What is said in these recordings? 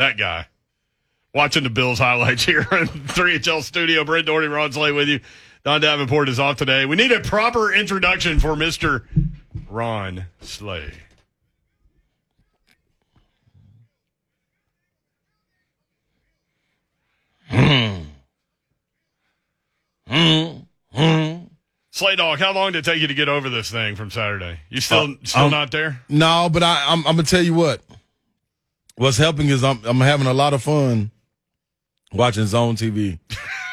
That guy. Watching the Bills highlights here in 3HL studio. Brent Doherty, Ron Slay with you. Don Davenport is off today. We need a proper introduction for Mr. Ron Slay. Slay Dog, how long did it take you to get over this thing from Saturday? You still Uh, still um, not there? No, but I, I'm, I'm gonna tell you what. What's helping is I'm, I'm having a lot of fun watching Zone TV.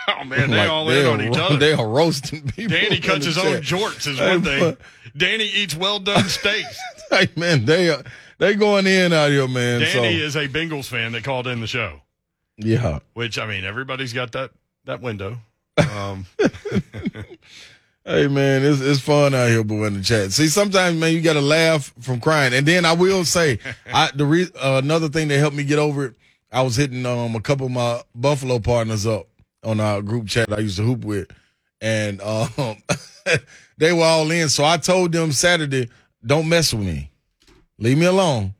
Oh man, they Like, all in they on are each other. They are roasting people. Danny cuts his own jorts is Hey, one thing. Danny eats well done steaks. Hey man, they are they going in out here, man. Danny so, is a Bengals fan that called in the show, yeah. which I mean everybody's got that that window. Um, Hey man, it's it's fun out here, boy, in the chat. See, sometimes man, you got to laugh from crying, and then I will say, I the re- uh, another thing that helped me get over it. I was hitting um a couple of my Buffalo partners up on our group chat I used to hoop with, and um they were all in. So I told them Saturday, don't mess with me, leave me alone.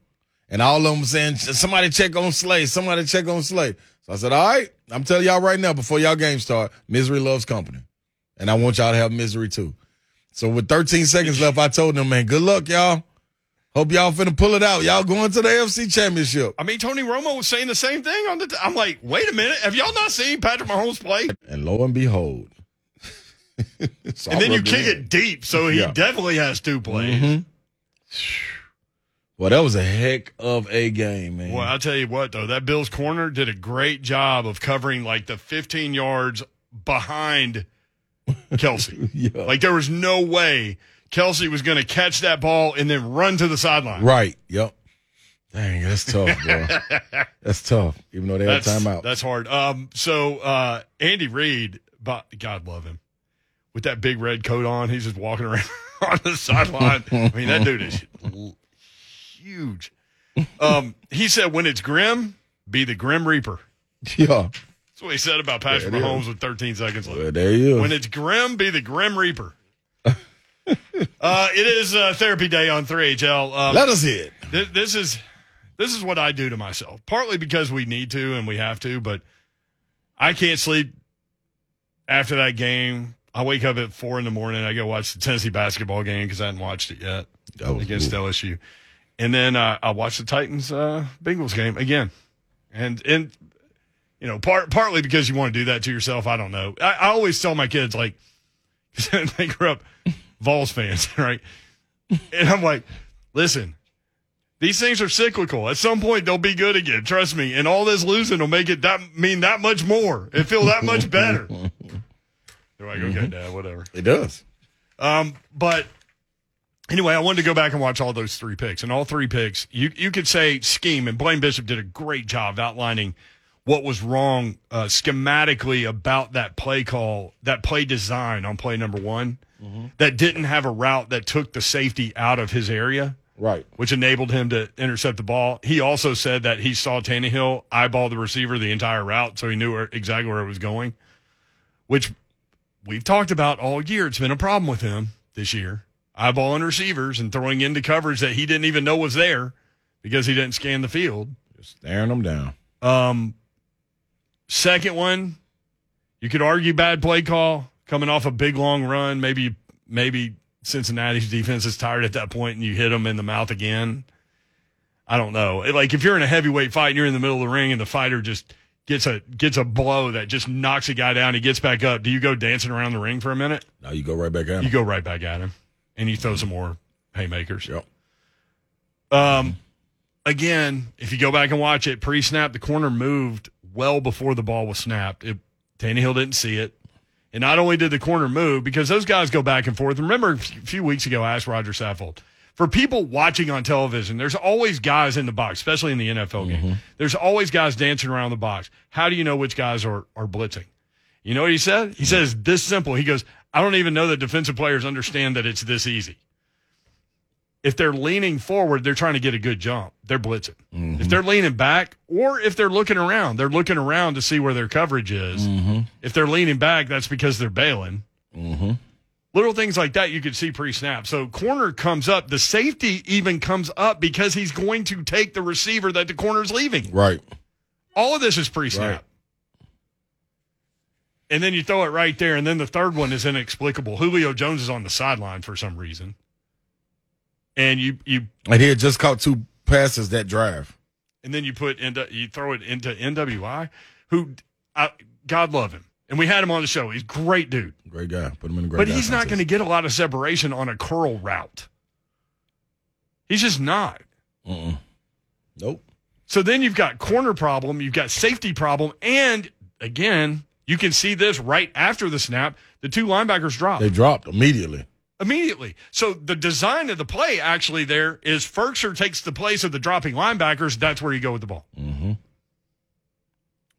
And all of them were saying, somebody check on Slay, somebody check on Slay. So I said, all right, I'm telling y'all right now before y'all game start, misery loves company. And I want y'all to have misery too. So with 13 seconds left, I told them, man, good luck, y'all. Hope y'all finna pull it out. Y'all going to the AFC Championship. I mean Tony Romo was saying the same thing on the. T- I'm like, wait a minute, have y'all not seen Patrick Mahomes play? And lo and behold. And then you kick it deep, so he Yeah. definitely has two plays. Mhm. Well, that was a heck of a game, man. Well, I'll tell you what, though, that Bills corner did a great job of covering like the 15 yards behind Kelsey. Yeah. Like there was no way Kelsey was going to catch that ball and then run to the sideline. Right. Yep. Dang, that's tough, bro. that's tough. Even though they had That's, timeout. that's hard. Um, so uh, Andy Reid, but God love him, with that big red coat on, he's just walking around on the sideline. I mean, that dude is huge. Um, he said, "When it's grim, be the Grim Reaper." yeah. That's what he said about Patrick Yeah, it is. Mahomes with 13 seconds left. Well, there you When it's grim, be the Grim Reaper. uh, it is uh, therapy day on 3HL. Um, Let us hit. Th- this is this is what I do to myself. Partly because we need to and we have to, but I can't sleep after that game. I wake up at four in the morning. I go watch the Tennessee basketball game because I hadn't watched it yet against cool. LSU, and then uh, I watch the Titans uh, Bengals game again, and and you know part partly because you want to do that to yourself. I don't know. I, I always tell my kids like they grew up Vols fans, right? And I'm like, listen, these things are cyclical. At some point, they'll be good again. Trust me. And all this losing will make it that mean that much more. It feel that much better. They're like, okay, Dad, whatever. It does. Um, but anyway, I wanted to go back and watch all those three picks, and all three picks, you you could say scheme, and Blaine Bishop did a great job outlining what was wrong uh, schematically about that play call, that play design on play number one, that didn't have a route that took the safety out of his area Right. which enabled him to intercept the ball. He also said that he saw Tannehill eyeball the receiver the entire route, so he knew where, exactly where it was going, which we've talked about all year. It's been a problem with him this year, eyeballing receivers and throwing into coverage that he didn't even know was there because he didn't scan the field. Just staring them down. Um, second one, you could argue bad play call coming off a big long run. Maybe maybe Cincinnati's defense is tired at that point and you hit them in the mouth again. I don't know. Like if you're in a heavyweight fight and you're in the middle of the ring and the fighter just gets a gets a blow that just knocks a guy down, he gets back up. Do you go dancing around the ring for a minute? No, you go right back at him. You go right back at him and you throw some more haymakers. Yep. Um, again, if you go back and watch it, pre-snap, the corner moved well before the ball was snapped. It, Tannehill didn't see it. And not only did the corner move, because those guys go back and forth. Remember a few weeks ago, I asked Roger Saffold. For people watching on television, there's always guys in the box, especially in the NFL game. Mm-hmm. There's always guys dancing around the box. How do you know which guys are, are blitzing? You know what he said? He says this simple. He goes, I don't even know that defensive players understand that it's this easy if they're leaning forward, they're trying to get a good jump. They're blitzing. If they're leaning back, or if they're looking around, they're looking around to see where their coverage is. If they're leaning back, that's because they're bailing. Mm-hmm. Little things like that you could see pre snap. So corner comes up. The safety even comes up because he's going to take the receiver that the corner's leaving. Right. All of this is pre-snap. Right. And then you throw it right there, and then the third one is inexplicable. Julio Jones is on the sideline for some reason, and you you And he had just caught two passes that drive. and then you put into you throw it into NWI, who I, God love him, and we had him on the show. He's a great dude, Great guy. Put him in a great but he's not going to get a lot of separation on a curl route. He's just not. Mm-mm. Nope. So then you've got corner problem, you've got safety problem, and again, you can see this right after the snap. The two linebackers dropped. They dropped immediately. Immediately. So the design of the play actually there is Firkser takes the place of the dropping linebackers. That's where you go with the ball. Mm-hmm.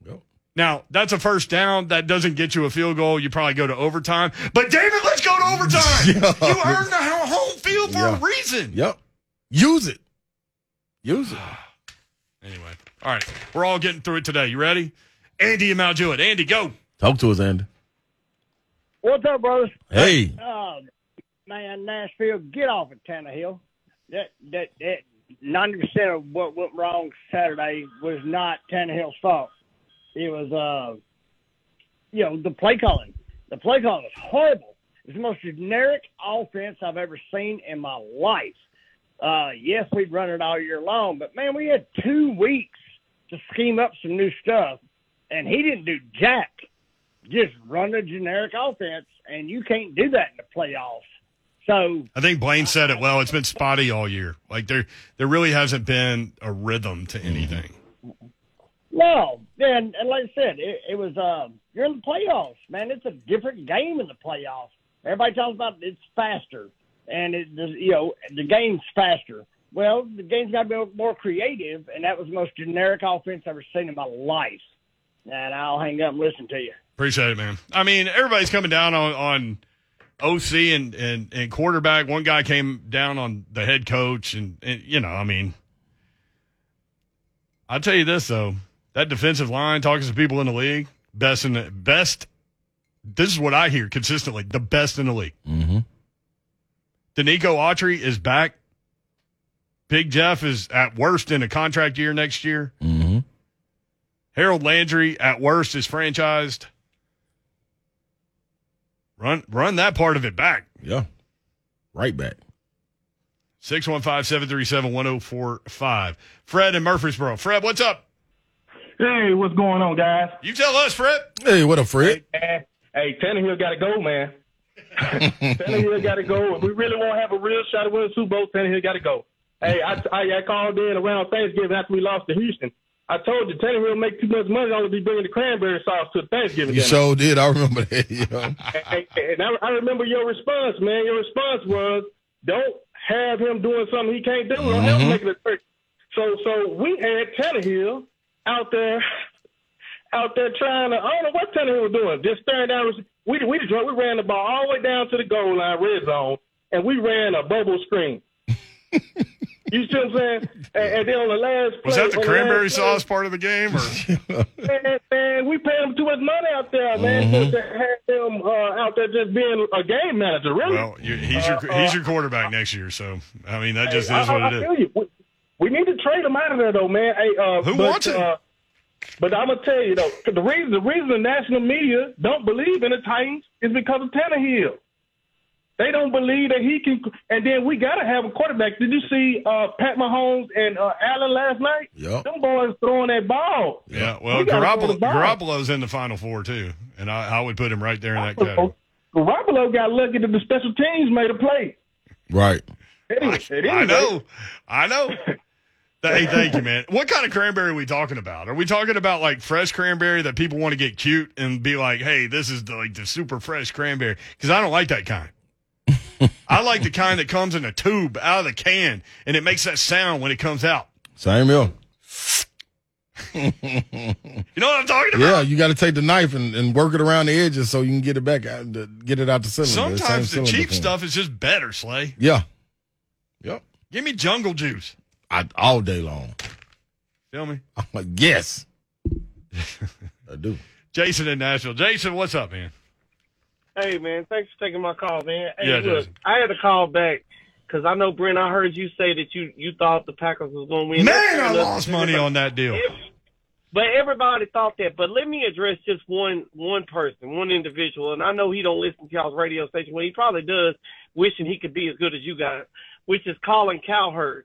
Yep. Now, that's a first down. That doesn't get you a field goal. You probably go to overtime. But David, let's go to overtime. Yeah. You earned a ho- home field for a reason. Yep. Use it. Use it. Anyway, all right. We're all getting through it today. You ready? Andy and Mount Juliet. Andy, go. Talk to us, Andy. What's up, brothers? Hey. Uh, man, Nashville, get off of Tannehill. That that that ninety percent of what went wrong Saturday was not Tannehill's fault. It was, uh, you know, the play calling. The play calling was horrible. It's the most generic offense I've ever seen in my life. Uh, yes, we'd run it all year long, but man, we had two weeks to scheme up some new stuff, and he didn't do jack just run a generic offense, and you can't do that in the playoffs. So I think Blaine said it well. It's been spotty all year. Like there, there really hasn't been a rhythm to anything. no, and, and like I said, it, it was um, you're in the playoffs, man. It's a different game in the playoffs. Everybody talks about it's faster, and it you know the game's faster. Well, the game's got to be more creative, and that was the most generic offense I've ever seen in my life. And I'll hang up and listen to you. Appreciate it, man. I mean, everybody's coming down on, on OC and, and, and quarterback. One guy came down on the head coach, and, and you know, I mean, I'll tell you this though, that defensive line, talking to people in the league, best in the best. This is what I hear consistently: the best in the league. Mm-hmm. Denico Autry is back. Big Jeff is at worst in a contract year next year. Mm-hmm. Harold Landry at worst is franchised. Run run that part of it back. Yeah. Right back. 615-737-1045. Fred in Murfreesboro. Fred, what's up? Hey, what's going on, guys? You tell us, Fred. Hey, what a Fred. Hey, hey Tannehill got to go, man. Tannehill got to go. If we really want to have a real shot at winning the Super Bowl, Tannehill got to go. Hey, I, I, I called in around Thanksgiving after we lost to Houston. I told you Tannehill make too much money I would be bringing the cranberry sauce to Thanksgiving You sure did. I remember that. Yeah. and, and I, I remember your response, man. Your response was, "Don't have him doing something he can't do. Don't have him mm-hmm. making a trick." So, so we had Tannehill out there, out there trying to. I don't know what Tannehill was doing. Just staring down. We we just, we ran the ball all the way down to the goal line, red zone, and we ran a bubble screen. you see what I'm saying? And, and then on the last Was that the cranberry play- sauce part of the game? Or man, man, we pay him too much money out there, man. Mm-hmm. To have him uh, out there just being a game manager, really. well, you, he's your he's your quarterback next year. So I mean, that just is I, what it I is. We, we need to trade him out of there, though, man. Hey, uh, Who but, wants him? Uh, but I'm gonna tell you though, the reason the reason the national media don't believe in the Titans is because of Tannehill. They don't believe that he can. And then we gotta have a quarterback. Did you see uh, Pat Mahomes and uh, Allen last night? Yep. Them boys throwing that ball. Yeah, well, We Garoppolo, ball. Garoppolo's in the final four too, and I, I would put him right there in that category. Garoppolo got lucky that the special teams made a play. Right. Anyway, at any I know, I know. Hey, thank you, man. What kind of cranberry are we talking about? Are we talking about like fresh cranberry that people want to get cute and be like, "Hey, this is the, like the super fresh cranberry"? Because I don't like that kind. I like the kind that comes in a tube out of the can and it makes that sound when it comes out. Same here. You know what I'm talking about? Yeah, you got to take the knife and, and work it around the edges so you can get it back out, the- get it out the cylinder. Sometimes same the cylinder cheap form. stuff is just better, Slay. Yeah. Yep. Give me jungle juice. I, all day long. Feel me? I'm like, yes. I do. Jason in Nashville. Jason, what's up, man? Hey man, thanks for taking my call, man. Hey, Yeah, look, I had to call back because I know Brent. I heard you say that you you thought the Packers was going to win. Man, I lost money on that deal. If, But everybody thought that. But let me address just one one person, one individual, and I know he don't listen to y'all's radio station. Well, he probably does, wishing he could be as good as you guys, which is Colin Cowherd.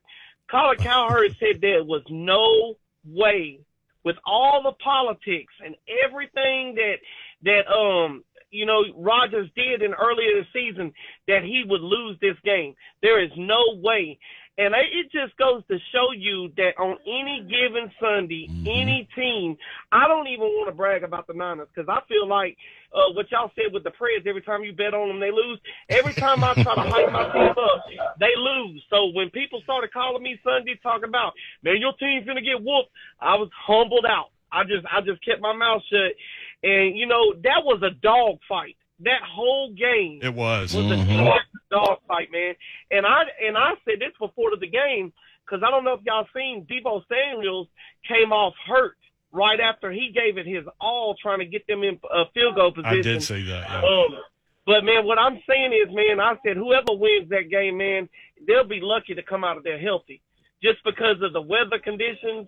Colin Cowherd said there was no way, with all the politics and everything that that um you know Rodgers did in earlier this season, that he would lose this game. There is no way. And it just goes to show you that on any given Sunday, any team, I don't even want to brag about the Niners because I feel like uh, what y'all said with the prayers every time you bet on them, they lose. Every time I try to hype my team up, they lose. So when people started calling me Sunday talking about, man, your team's going to get whooped, I was humbled out. I just, I just kept my mouth shut. And, you know, that was a dog fight. That whole game It was. was a dog fight, man. And I and I said this before the game because I don't know if y'all seen Deebo Samuels came off hurt right after he gave it his all trying to get them in uh, field goal position. I did see that. Yeah. Um, but man, what I'm saying is, man, I said whoever wins that game, man, they'll be lucky to come out of there healthy, just because of the weather conditions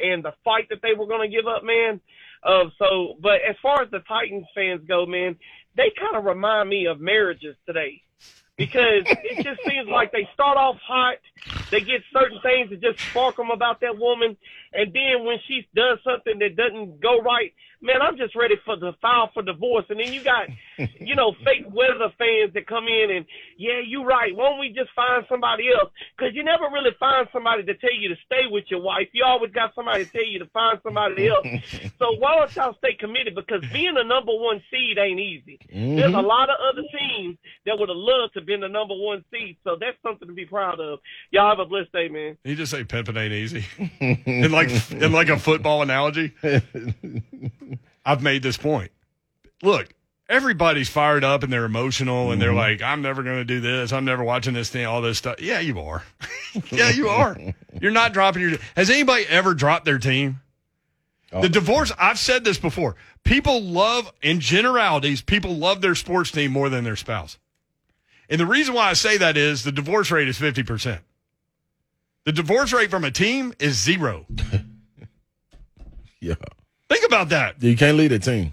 and the fight that they were going to give up, man. Uh, so, but as far as the Titans fans go, man, they kind of remind me of marriages today because it just seems like they start off hot, they get certain things that just spark them about that woman, and then when she does something that doesn't go right, man, I'm just ready for the file for divorce. And then you got, you know, fake weather fans that come in and, yeah, you're right. Why don't we just find somebody else? Because you never really find somebody to tell you to stay with your wife. You always got somebody to tell you to find somebody else. so why don't y'all stay committed? Because being a number one seed ain't easy. Mm-hmm. There's a lot of other teams that would have loved to been the number one seed. So that's something to be proud of. Y'all have a blessed day, man. You just say pimping ain't easy. in like in like a football analogy. I've made this point. Look, everybody's fired up and they're emotional and they're mm-hmm. like, I'm never going to do this. I'm never watching this thing, all this stuff. Yeah, you are. yeah, you are. You're not dropping your. Has anybody ever dropped their team? Oh. The divorce, I've said this before. People love, in generalities, people love their sports team more than their spouse. And the reason why I say that is the divorce rate is 50%. The divorce rate from a team is zero. Yeah. Think about that. You can't lead a team.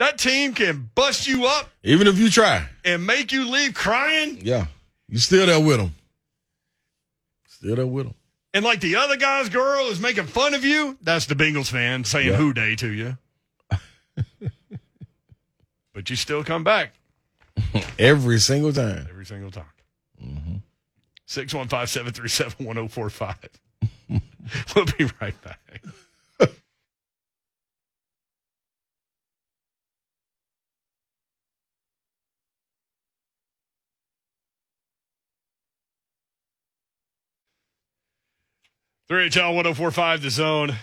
That team can bust you up Even if you try. and make you leave crying. Yeah. You still there with them. Still there with them. And like the other guy's girl is making fun of you. That's the Bengals fan saying Yeah. who day to you. but you still come back Every single time. every single time. Mm-hmm. 615 737 1045. We'll be right back. Three HL 1045 the zone.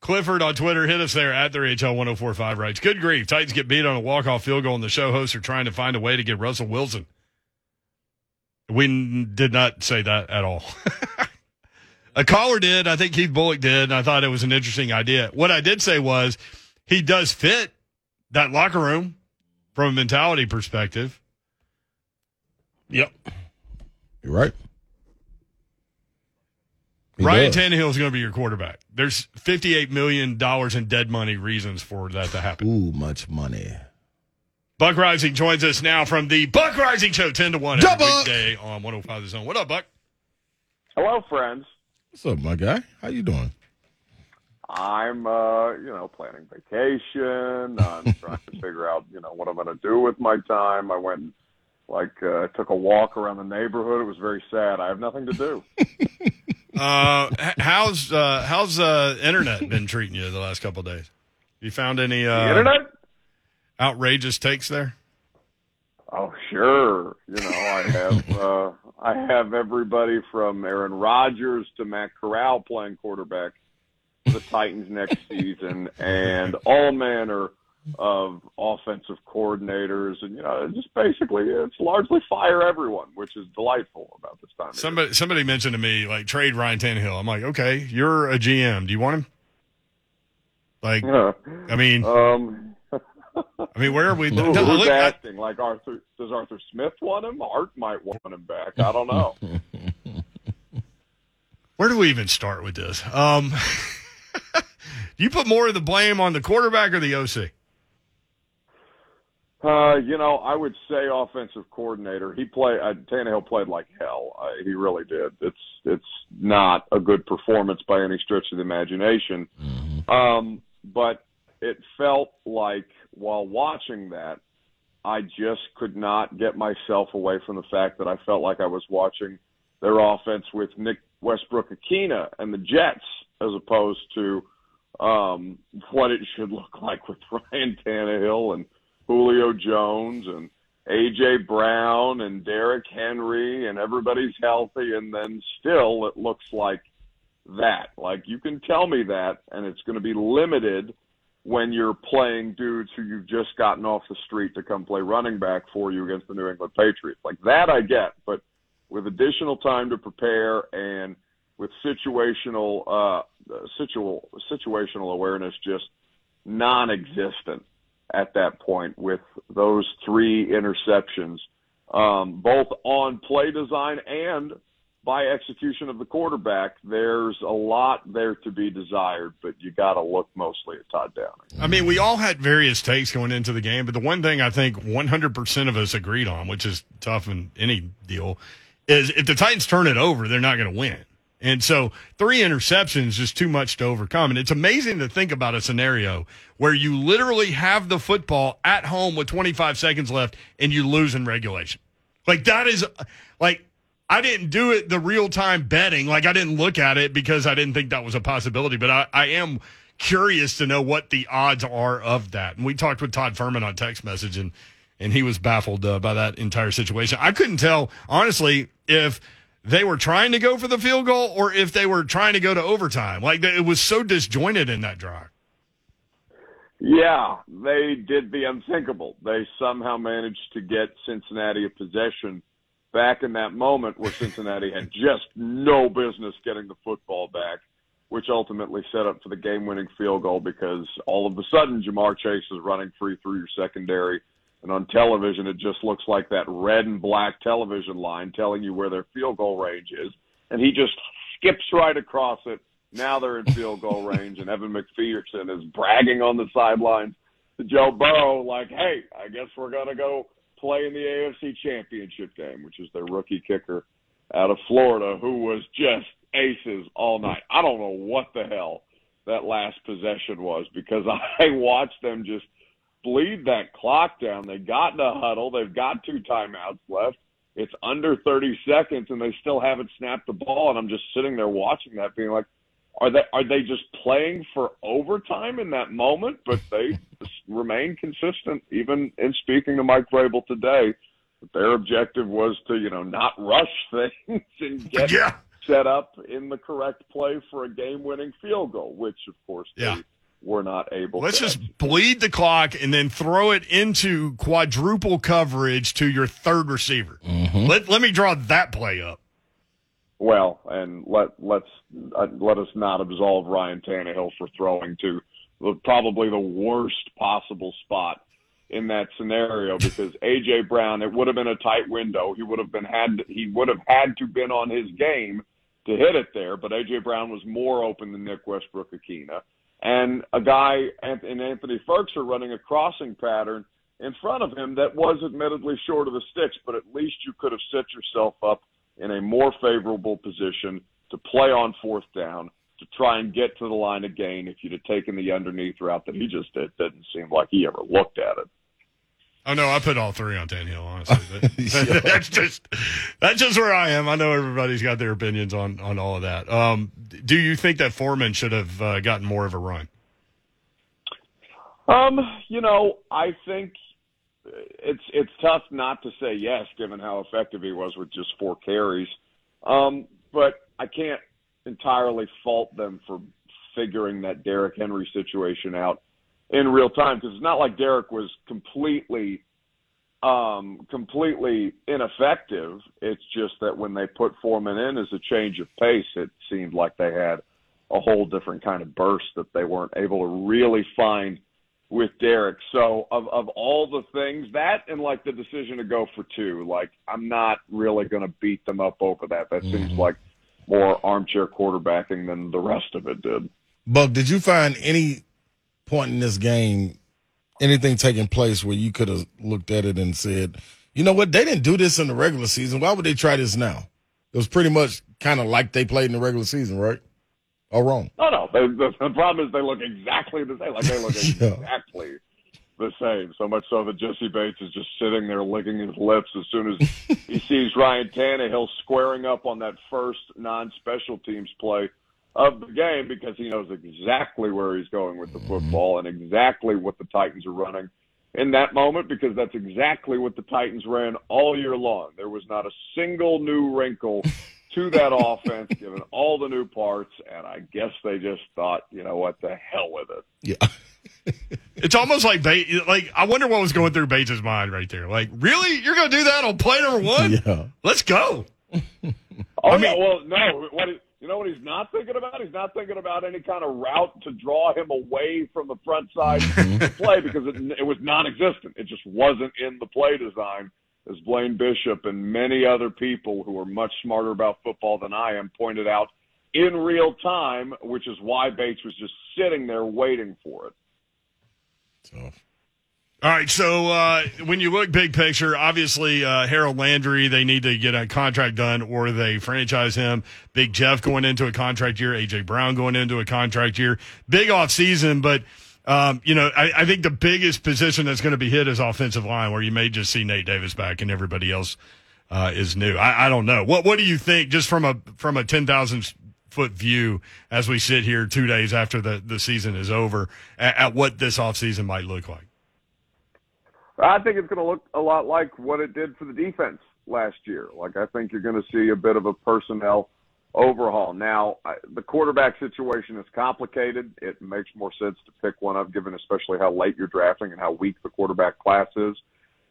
Clifford on Twitter, hit us there at 3HL 1045 writes, Good grief. Titans get beat on a walk-off field goal, and the show hosts are trying to find a way to get Russell Wilson. We n- did not say that at all. a caller did. I think Keith Bullock did, and I thought it was an interesting idea. What I did say was he does fit that locker room from a mentality perspective. Yep. You're right. He Ryan does. Tannehill is going to be your quarterback. There's $58 million in dead money reasons for that to happen. Ooh, much money. Buck Reising joins us now from the Buck Reising Show, 10 to 1 every weekday on 105 The Zone. What up, Buck? Hello, friends. What's up, my guy? How you doing? I'm, uh, you know, planning vacation. I'm trying to figure out, you know, what I'm going to do with my time. I went, like, uh, took a walk around the neighborhood. It was very sad. I have nothing to do. Uh, how's uh, how's uh, internet been treating you the last couple of days? You found any uh, internet? outrageous takes there? Oh, sure. You know, I have, uh, I have everybody from Aaron Rodgers to Matt Corral playing quarterback for the Titans next season, and all manner of offensive coordinators, and you know, just basically, it's largely fire everyone, which is delightful about this Somebody somebody mentioned to me like trade Ryan Tannehill. I'm like, okay, you're a GM. Do you want him? Like, I mean, um, I mean, where are we? who- No, who's look, I- Like Arthur? Does Arthur Smith want him? Art might want him back. I don't know. where do we even start with this? Um, Do you put more of the blame on the quarterback or the OC? Uh, you know, I would say offensive coordinator. He played. Uh, Tannehill played like hell. Uh, he really did. It's it's not a good performance by any stretch of the imagination. Um, but it felt like while watching that, I just could not get myself away from the fact that I felt like I was watching their offense with Nick Westbrook Ikhine and the Jets, as opposed to um, what it should look like with Ryan Tannehill and Julio Jones and AJ Brown and Derrick Henry and everybody's healthy and then still it looks like that. Like you can tell me that and it's going to be limited when you're playing dudes who you've just gotten off the street to come play running back for you against the New England Patriots. Like that I get, but with additional time to prepare and with situational uh situational situational awareness just non-existent at that point with those three interceptions, um, both on play design and by execution of the quarterback. There's a lot there to be desired, but you got to look mostly at Todd Downing. I mean, we all had various takes going into the game, but the one thing I think 100% of us agreed on, which is tough in any deal, is if the Titans turn it over, they're not going to win. And so three interceptions is too much to overcome. And it's amazing to think about a scenario where you literally have the football at home with 25 seconds left and you lose in regulation. Like that is like, I didn't do it the real time betting. Like I didn't look at it because I didn't think that was a possibility, but I, I am curious to know what the odds are of that. And we talked with Todd Fuhrman on text message and, and he was baffled uh, by that entire situation. I couldn't tell, honestly, if they were trying to go for the field goal or if they were trying to go to overtime. Like it was so disjointed in that drive. Yeah, they did the unthinkable. They somehow managed to get Cincinnati a possession back in that moment where Cincinnati had just no business getting the football back, which ultimately set up for the game winning field goal because all of a sudden Ja'Marr Chase is running free through your secondary. And on television, it just looks like that red and black television line telling you where their field goal range is. And he just skips right across it. Now they're in field goal range, and Evan McPherson is bragging on the sidelines to Joe Burrow, like, hey, I guess we're going to go play in the AFC Championship game, which is their rookie kicker out of Florida, who was just aces all night. I don't know what the hell that last possession was because I watched them just bleed that clock down. They got in a huddle. They've got two timeouts left. It's under 30 seconds, and they still haven't snapped the ball. And I'm just sitting there watching that, being like, are they are they just playing for overtime in that moment? But they remain consistent, even in speaking to Mike Vrabel today. Their objective was to, you know, not rush things and get Yeah. set up in the correct play for a game-winning field goal, which, of course, Yeah. they were not able. Let's to just bleed the clock and then throw it into quadruple coverage to your third receiver. Let, let me draw that play up. Well, and let let's uh, let us not absolve Ryan Tannehill for throwing to the, probably the worst possible spot in that scenario because AJ Brown, it would have been a tight window. He would have been had he would have had to been on his game to hit it there, but AJ Brown was more open than Nick Westbrook Ikhine. And a guy and Anthony Ferks are running a crossing pattern in front of him that was admittedly short of the sticks, but at least you could have set yourself up in a more favorable position to play on fourth down to try and get to the line of gain if you'd have taken the underneath route that he just did. Didn't seem like he ever looked at it. Oh no, I put all three on Tannehill. Honestly, But- that's just that's just where I am. I know everybody's got their opinions on on all of that. Um, do you think that Foreman should have uh, gotten more of a run? Um, you know, I think it's it's tough not to say yes, given how effective he was with just four carries. Um, but I can't entirely fault them for figuring that Derrick Henry situation out in real time because it's not like Derrick was completely um completely ineffective. It's just that when they put Foreman in as a change of pace, it seemed like they had a whole different kind of burst that they weren't able to really find with Derrick. So of of all the things that and like the decision to go for two, like I'm not really going to beat them up over that. That seems like more armchair quarterbacking than the rest of it did. Buck, did you find any point in this game, anything taking place where you could have looked at it and said, you know what, they didn't do this in the regular season. Why would they try this now? It was pretty much kind of like they played in the regular season, right? Or wrong? No, no. They, the, the problem is they look exactly the same. Like they look Yeah. exactly the same. So much so that Jessie Bates is just sitting there licking his lips as soon as he sees Ryan Tannehill squaring up on that first non-special teams play of the game because he knows exactly where he's going with the football and exactly what the Titans are running in that moment because that's exactly what the Titans ran all year long. There was not a single new wrinkle to that offense, given all the new parts, and I guess they just thought, you know what, the hell with it. Yeah. It's almost like Bates. Like I wonder what was going through Bates' mind right there. Like, really, you're going to do that on play number one? Yeah. Let's go. Oh I yeah, mean- well, no. What he, you know what he's not thinking about? He's not thinking about any kind of route to draw him away from the front side mm-hmm. play because it, it was non-existent. It just wasn't in the play design. As Blaine Bishop and many other people who are much smarter about football than I am pointed out in real time, which is why Bates was just sitting there waiting for it. So, All right, so uh, when you look big picture, obviously uh, Harold Landry, they need to get a contract done or they franchise him. Big Jeff going into a contract year, AJ Brown going into a contract year. Big off season, but um, you know, I, I think the biggest position that's going to be hit is offensive line, where you may just see Nate Davis back and everybody else uh, is new. I, I don't know. What What do you think, just from a from a ten thousand foot view, as we sit here two days after the the season is over, at, at what this offseason might look like? I think it's going to look a lot like what it did for the defense last year. Like I think you're going to see a bit of a personnel overhaul. Now, I, the quarterback situation is complicated. It makes more sense to pick one up, given especially how late you're drafting and how weak the quarterback class is.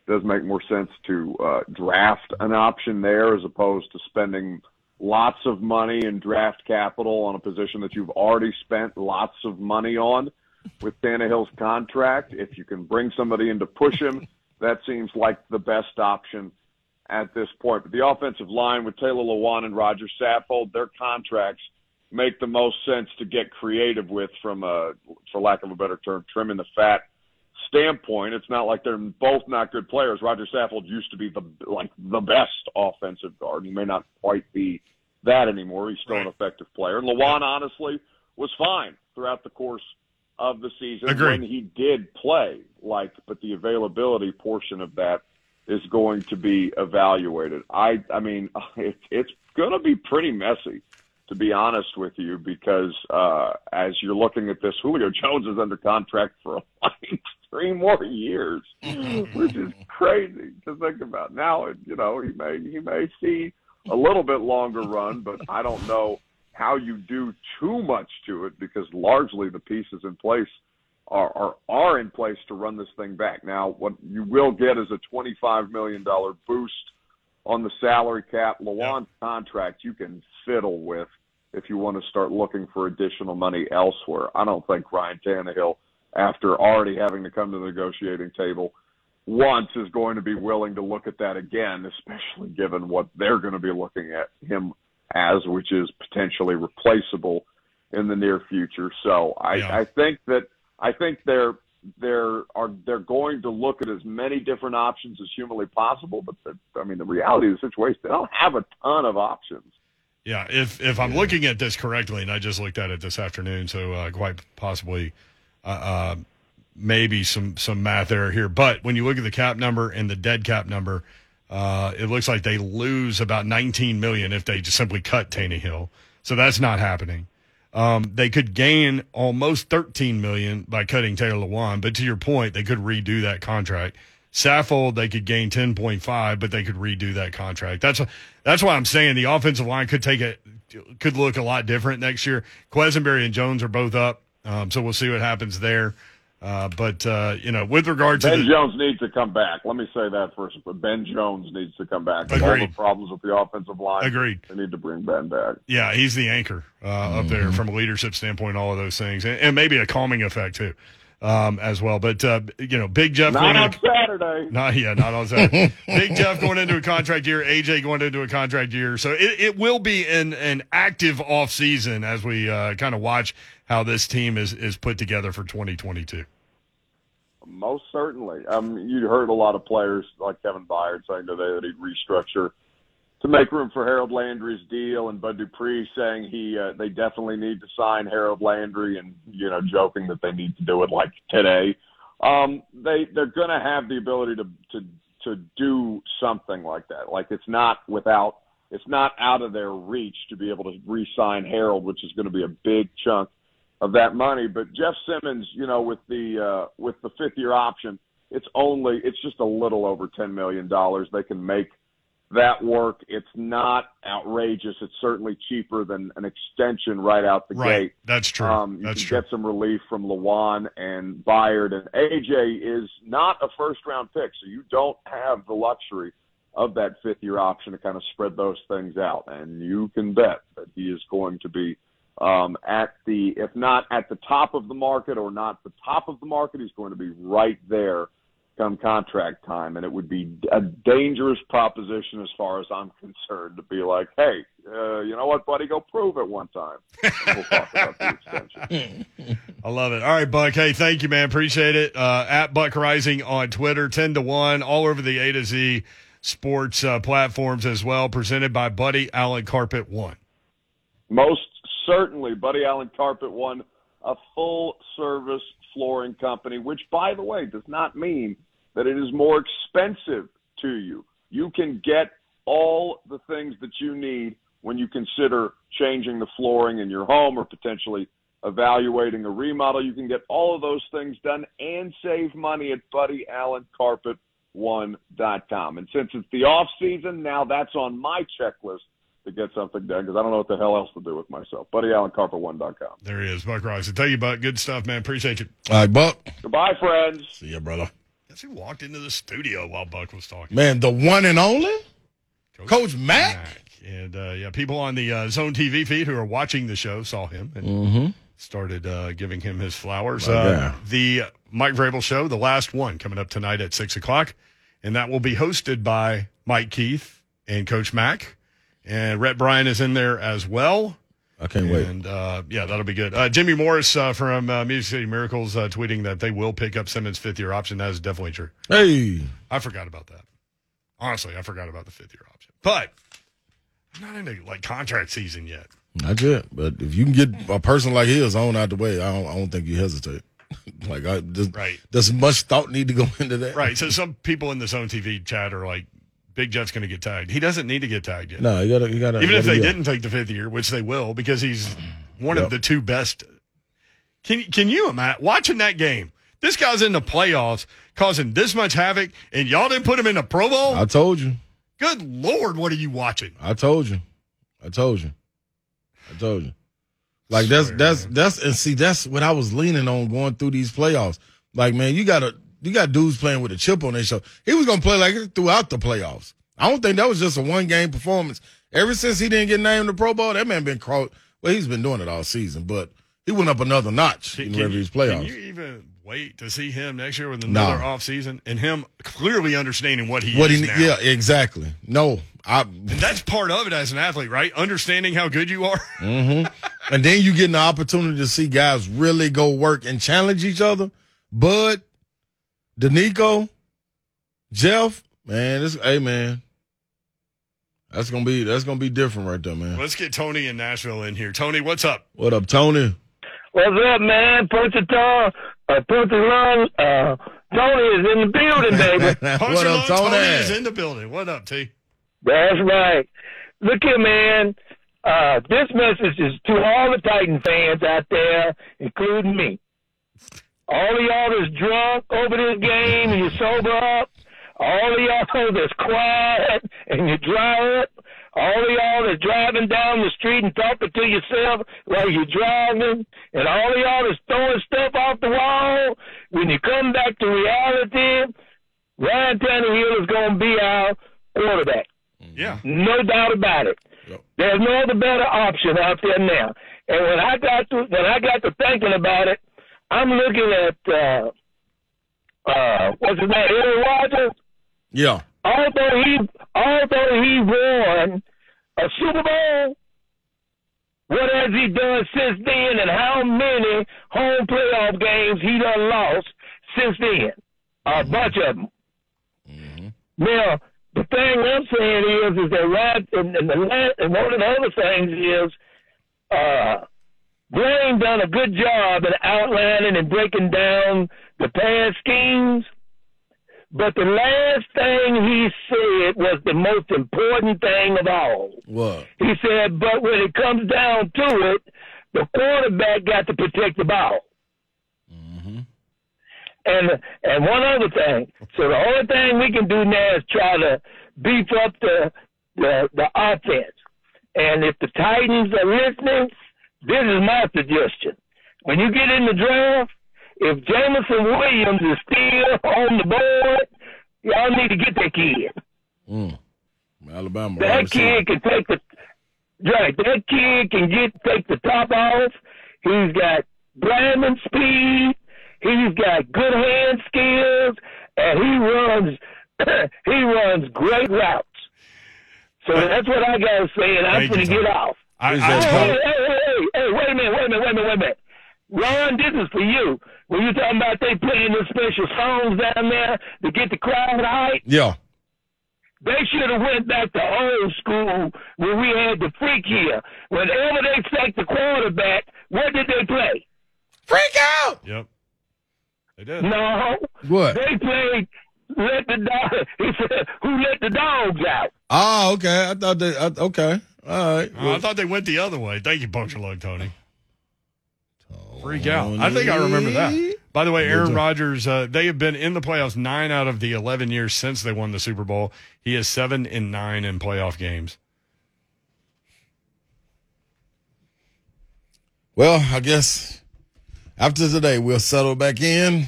It does make more sense to uh, draft an option there as opposed to spending lots of money and draft capital on a position that you've already spent lots of money on with Tannehill's contract. If you can bring somebody in to push him, that seems like the best option at this point. But the offensive line with Taylor Lewan and Roger Saffold, their contracts make the most sense to get creative with from a, for lack of a better term, trimming the fat standpoint. It's not like they're both not good players. Roger Saffold used to be the like the best offensive guard. He may not quite be that anymore. He's still an effective player. And Lewan honestly was fine throughout the course of the season Agreed. when he did play. Like, but the availability portion of that is going to be evaluated. I, I mean, it, it's going to be pretty messy, to be honest with you, because uh, as you're looking at this, Julio Jones is under contract for like three more years, which is crazy to think about. Now, you know, he may he may see a little bit longer run, but I don't know how you do too much to it because largely the pieces in place are, are are in place to run this thing back. Now, what you will get is a twenty-five million dollar boost on the salary cap. Lewan's contract you can fiddle with if you want to start looking for additional money elsewhere. I don't think Ryan Tannehill, after already having to come to the negotiating table once, is going to be willing to look at that again, especially given what they're going to be looking at him as, which is potentially replaceable in the near future. So I, Yeah. I think that I think they're they're are they're going to look at as many different options as humanly possible. But the, I mean, the reality of the situation, they don't have a ton of options. Yeah, if if I'm looking at this correctly, and I just looked at it this afternoon, so uh, quite possibly, uh, uh, maybe some some math error here. But when you look at the cap number and the dead cap number, uh, it looks like they lose about 19 million if they just simply cut Tannehill. So that's not happening. Um, they could gain almost 13 million by cutting Taylor Lewan, but to your point, they could redo that contract. Saffold, they could gain 10.5, but they could redo that contract. That's that's why I'm saying the offensive line could take it could look a lot different next year. Quessenberry and Jones are both up, um, so we'll see what happens there. Uh, but uh, you know, with regard to Ben the, Jones needs to come back. Let me say that first. But Ben Jones needs to come back. With all the problems with the offensive line. Agreed. They need to bring Ben back. Yeah, he's the anchor uh, up there from a leadership standpoint, all of those things, and, and maybe a calming effect too, um, as well. But uh, you know, Big Jeff Not going on into, Saturday. not yeah, not on Saturday. Big Jeff going into a contract year, AJ going into a contract year, so it, it will be an an active off season as we uh, kind of watch how this team is is put together for 2022. Most certainly. Um, you heard a lot of players like Kevin Byard saying today that he'd restructure to make room for Harold Landry's deal, and Bud Dupree saying he uh, they definitely need to sign Harold Landry, and you know joking that they need to do it like today. Um, they they're going to have the ability to to to do something like that. Like it's not without it's not out of their reach to be able to re-sign Harold, which is going to be a big chunk of that money. But Jeff Simmons, you know, with the uh, with the fifth year option, it's only it's just a little over ten million dollars. They can make that work. It's not outrageous. It's certainly cheaper than an extension right out the Right. gate. That's true. Um, you That's can true. get some relief from Lewan and Byard, and AJ is not a first round pick, so you don't have the luxury of that fifth year option to kind of spread those things out. And you can bet that he is going to be um, at the, if not at the top of the market or not the top of the market, he's going to be right there come contract time. And it would be a dangerous proposition as far as I'm concerned to be like, hey, uh, you know what, buddy, go prove it one time. We'll talk about the extension. I love it. All right, Buck. Hey, thank you, man. Appreciate it. Uh, at Buck Reising on Twitter, 10 to 1, all over the A to Z sports uh, platforms as well, presented by Buddy Allen Carpet One. Most certainly, Buddy Allen Carpet One a full service flooring company, which, by the way, does not mean that it is more expensive to you. You can get all the things that you need when you consider changing the flooring in your home or potentially evaluating a remodel. You can get all of those things done and save money at BuddyAllenCarpet1.com. And since it's the off season, now that's on my checklist to get something done because I don't know what the hell else to do with myself. BuddyAllenCarpet1.com. There he is, Buck Reising. Tell you, Buck, good stuff, man. Appreciate you. All right, Buck. Goodbye, friends. See ya, brother. Guess he walked into the studio while Buck was talking? Man, the one and only Coach Mack. Mack. And uh, yeah, people on the uh, Zone TV feed who are watching the show saw him and Mm-hmm. started uh, giving him his flowers. My Uh, the Mike Vrabel show, the last one, coming up tonight at six o'clock, and that will be hosted by Mike Keith and Coach Mack, and Rhett Bryan is in there as well. I can't wait. And uh, yeah, that'll be good. Uh, Jimmy Morris uh, from uh, Music City Miracles uh, tweeting that they will pick up Simmons' fifth year option. That is definitely true. Hey, I forgot about that. Honestly, I forgot about the fifth year option. But I'm not into like contract season yet. not yet. But if you can get a person like his on out the way, I don't, I don't think you hesitate. like, I just, Right. does much thought need to go into that? Right. So some people in the Zone TV chat are like, Big Jeff's going to get tagged. He doesn't need to get tagged yet. No, you gotta, you gotta. Even if they didn't take the fifth year, which they will, because he's one Yep. of the two best. Can can you imagine watching that game? This guy's in the playoffs, causing this much havoc, and y'all didn't put him in the Pro Bowl. I told you. Good lord, what are you watching? I told you. I told you. I told you. Like that's that's man. that's and see that's what I was leaning on going through these playoffs. Like man, you got to you got dudes playing with a chip on their shoulder. He was gonna play like it throughout the playoffs. I don't think that was just a one game performance. Ever since he didn't get named the Pro Bowl, that man been crawled. Well, he's been doing it all season, but he went up another notch Can, in can you, these playoffs. can you even wait to see him next year with No. another off offseason and him clearly understanding what he what is he now? yeah exactly. No, I And that's part of it as an athlete, right? Understanding how good you are. Mm-hmm. and then you get an opportunity to see guys really go work and challenge each other. Bud, Denico, Jeff, man, this hey man. That's gonna be that's gonna be different right there, man. Let's get Tony in Nashville in here. Tony, what's up? What up, Tony? What's up, man? Punch a tongue, uh, punch a lung. Uh, Tony is in the building, baby. Punch what your up, lung, Tony? is in the building. What up, T? That's right. Look here, man. Uh, this message is to all the Titan fans out there, including me. All of y'all that's drunk over this game and you sober up. All of y'all that's quiet and you dry up. All of y'all that's driving down the street and talking to yourself while you're driving. And all of y'all that's throwing stuff off the wall. When you come back to reality, Ryan Tannehill is going to be our quarterback. Yeah. No doubt about it. Yep. There's no other better option out there now. And when I got to when I got to thinking about it, I'm looking at uh uh what's his name, Aaron Rodgers. Yeah. Although he although he won a Super Bowl, What has he done since then, and how many home playoff games he done lost since then? A bunch of them. Now, the thing I'm saying is, is that right, and, and, the, and one of the other things is, uh, Blaine done a good job in outlining and breaking down the past schemes. But the last thing he said was the most important thing of all. What? He said, but when it comes down to it, the quarterback got to protect the ball. Mm-hmm. And and one other thing. So the only thing we can do now is try to beef up the the, the offense. And if the Titans are listening, this is my suggestion. When you get in the draft, if Jameson Williams is still on the board, y'all need to get that kid. Mm. Alabama. That kid can take the right. That kid can get take the top off. He's got Brandon speed. He's got good hand skills, and he runs. he runs great routes. So that's what I got to say, and I'm gonna get off. I, Is I, that Hey, hey, hey, hey, hey, wait a minute, wait a minute, wait a minute, wait a minute, wait. Ron, this is for you. When you talking about they playing the special songs down there to get the crowd hype, Yeah. they should have went back to old school when we had the freak here. Whenever they sacked the quarterback, what did they play? Freak out. yep. They did. No, What? they played let the dog. He said, "Who let the dogs out?" Oh, okay. I thought that. I, okay. All right. Oh, I thought they went the other way. Thank you, Puncture Lug Tony. Freak out. I think I remember that. By the way, Aaron Rodgers, uh, they have been in the playoffs nine out of the 11 years since they won the Super Bowl. He is seven and nine in playoff games. Well, I guess after today we'll settle back in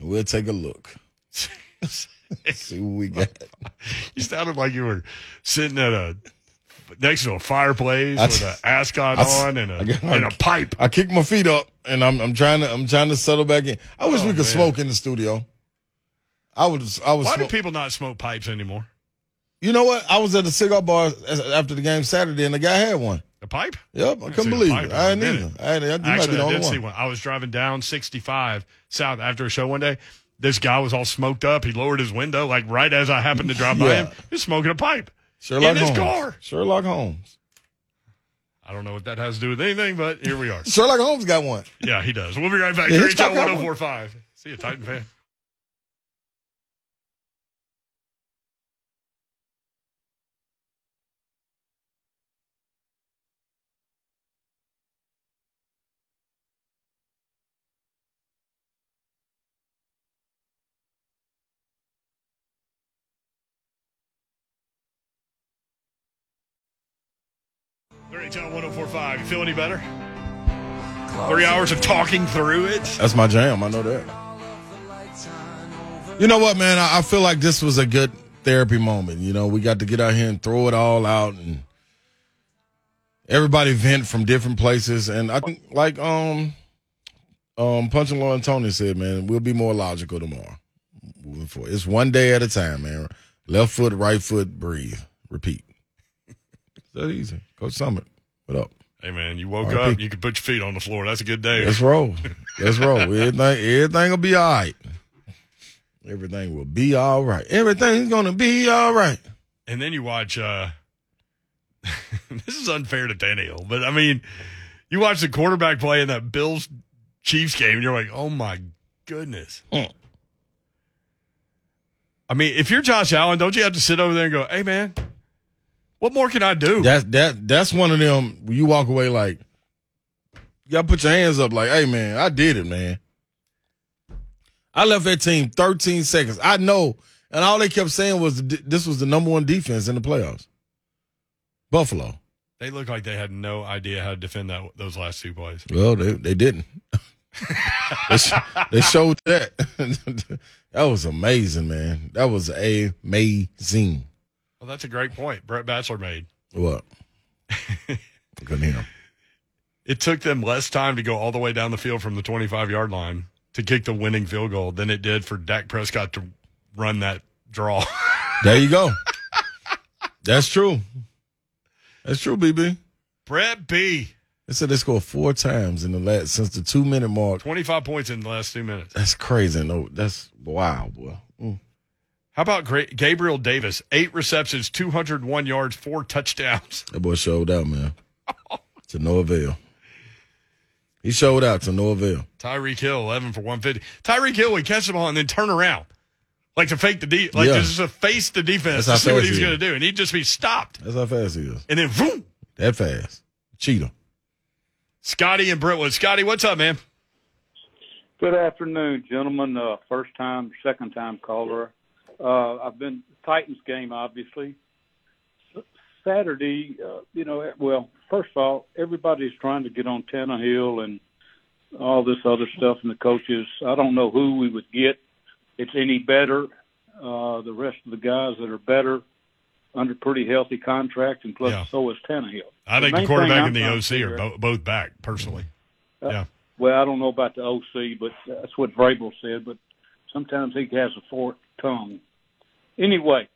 and we'll take a look. See what we got. You sounded like you were sitting at a next to a fireplace I- with an ascot I on and a I and a pipe. I kick my feet up and I'm I'm trying to I'm trying to settle back in. I wish Oh, we could man. smoke in the studio. I was I was Why do people not smoke pipes anymore? You know what? I was at the cigar bar after the game Saturday and the guy had one. A pipe? Yep, I haven't couldn't believe it. I a didn't either. I, might be Actually, the I only did see one. one. I was driving down 65 south after a show one day. This guy was all smoked up. He lowered his window, like right as I happened to drive by him. He was smoking a pipe. Sherlock in his Holmes. car. Sherlock Holmes. I don't know what that has to do with anything, but here we are. Sherlock Holmes got one. Yeah, he does. We'll be right back. Yeah, Here Hitchcock at got one. 1045. See you, Titan fan. Great Town 1045. You feel any better? Three hours of talking through it. That's my jam. I know that. You know what, man? I, feel like this was a good therapy moment. You know, we got to get out here and throw it all out and everybody vent from different places. And I think, like um, um, Punch and Lauren Tony said, man, we'll be more logical tomorrow. Moving forward. It's one day at a time, man. Left foot, right foot, breathe, repeat. That easy. Coach Summit, what up? Hey, man, you woke RIP. up, you can put your feet on the floor. That's a good day. Let's roll. Let's roll. Everything, everything will be all right. Everything will be all right. Everything's gonna be all right. And then you watch. uh This is unfair to Tannehill, but I mean, you watch the quarterback play in that Bills Chiefs game, and you're like, oh my goodness. Mm. I mean, if you're Josh Allen, don't you have to sit over there and go, hey man, what more can I do? That that that's one of them. where You walk away like you gotta put your hands up, like, hey man, I did it, man. I left that team 13 seconds. I know, and all they kept saying was this was the number one defense in the playoffs. Buffalo. They look like they had no idea how to defend that those last two plays. Well, they they didn't. they, sh- they showed that. that was amazing, man. That was amazing. Well, that's a great point. Brett Batchelor made. What? Couldn't hear him. It took them less time to go all the way down the field from the 25 yard line to kick the winning field goal than it did for Dak Prescott to run that draw. There you go. That's true. That's true, BB. Brett B. They said they scored four times in the last since the two minute mark. 25 points in the last two minutes. That's crazy. No, that's wow, boy. How about Gra- Gabriel Davis? Eight receptions, 201 yards, four touchdowns. That boy showed out, man. to no avail. He showed out to no avail. Tyreek Hill, 11 for 150. Tyreek Hill would catch the ball and then turn around. Like to fake the de- like Yeah. just to face the defense That's to see what he's he going to do. And he'd just be stopped. That's how fast he is. And then, boom, That fast. Cheetah. Scotty and Brentwood. Scotty, what's up, man? Good afternoon, gentlemen. Uh, first time, second time caller. Uh, I've been Titans game, obviously. Saturday, uh, you know, well, first of all, everybody's trying to get on Tannehill and all this other stuff, and the coaches. I don't know who we would get. It's any better. Uh, the rest of the guys that are better under pretty healthy contract, and plus Yeah. so is Tannehill. I think the quarterback and the OC are bo- both back, personally. yeah. Well, I don't know about the OC, but that's what Vrabel said. But sometimes he has a forked tongue. Anyway,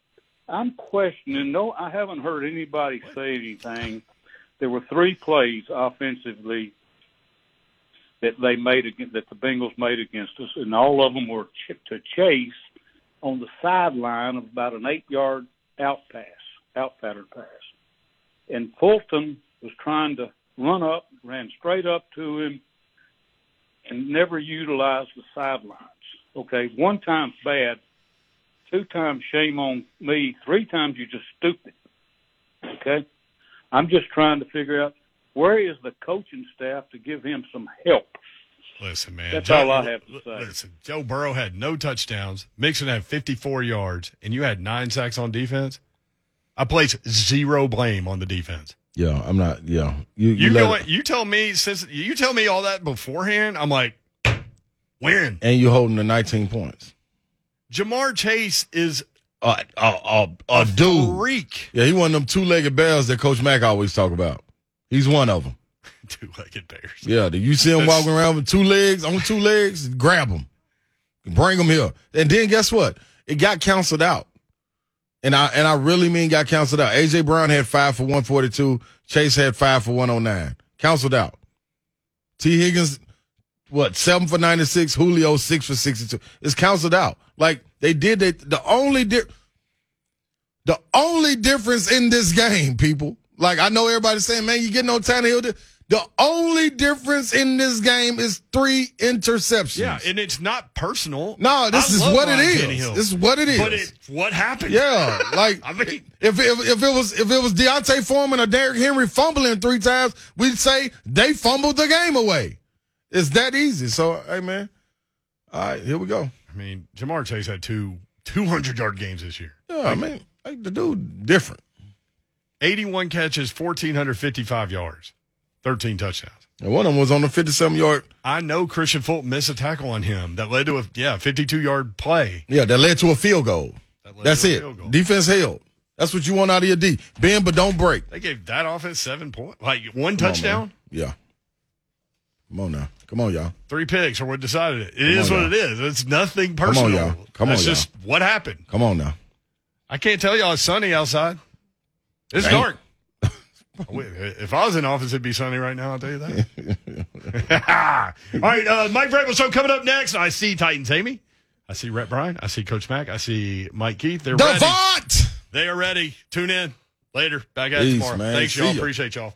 I'm questioning. No, I haven't heard anybody say anything. There were three plays offensively that they made against, that the Bengals made against us, and all of them were ch- to chase on the sideline of about an eight-yard out pass, out pattern pass, and Fulton was trying to run up, ran straight up to him and never utilized the sidelines. Okay, one time's bad, two times shame on me, three times you're just stupid. Okay, I'm just trying to figure out where is the coaching staff to give him some help. Listen, man. That's Joe- all I have to say. Listen, Joe Burrow had no touchdowns. Mixon had 54 yards, and you had nine sacks on defense. I place zero blame on the defense. Yeah, I'm not. Yeah, you You let go. it- You tell me since you tell me all that beforehand. I'm like, win. and you holding the 19 points. Ja'Marr Chase is A a a, a dude. freak. Yeah, he one of them two legged bears that Coach Mack always talk about. He's one of them. Two-legged bears. Yeah, do you see him That's- walking around with two legs on two legs? Grab him, bring him here, and then guess what? It got canceled out, and I and I really mean got canceled out. AJ Brown had five for one forty two. Chase had five for one hundred nine. Canceled out. Tee Higgins, what seven for ninety six. Julio six for sixty two. It's canceled out. Like they did it. The only di- the only difference in this game, people. Like I know everybody's saying, man, you getting on Tannehill. The only difference in this game is three interceptions. Yeah, and it's not personal. no, this I is what it Ryan is. Tannehill. This is what it is. But it's what happened. yeah, like I mean, if, if if it was if it was D'Onta Foreman or Derrick Henry fumbling three times, we'd say they fumbled the game away. It's that easy. So hey man, all right, here we go. I mean, Ja'Marr Chase had two 200 yard games this year. Yeah, I mean, like the dude different. 81 catches, 1,455 yards, 13 touchdowns. And one of them was on the fifty-seven yard. I know Kristian Fulton missed a tackle on him that led to a yeah 52 yard play. Yeah, that led to a field goal. That That's it. goal. Defense held. That's what you want out of your D. Bend but don't break. They gave that offense seven points, like one Come on, touchdown, man. yeah. Come on now. Come on, y'all. three picks, or what decided it. It Come is on, what y'all. it is. It's nothing personal. Come on, y'all. Come That's on, just what happened. Come on now. I can't tell y'all it's sunny outside. It's Ain't. dark. If I was in office, it'd be sunny right now. I'll tell you that. All right, uh, Mike Vrabel show coming up next. I see Titans Amy. I see Rhett Bryan. I see Coach Mack. I see Mike Keith. They're ready. Devont! They are ready. Tune in later. Back at it tomorrow. man. Thanks, See y'all. ya. Appreciate y'all.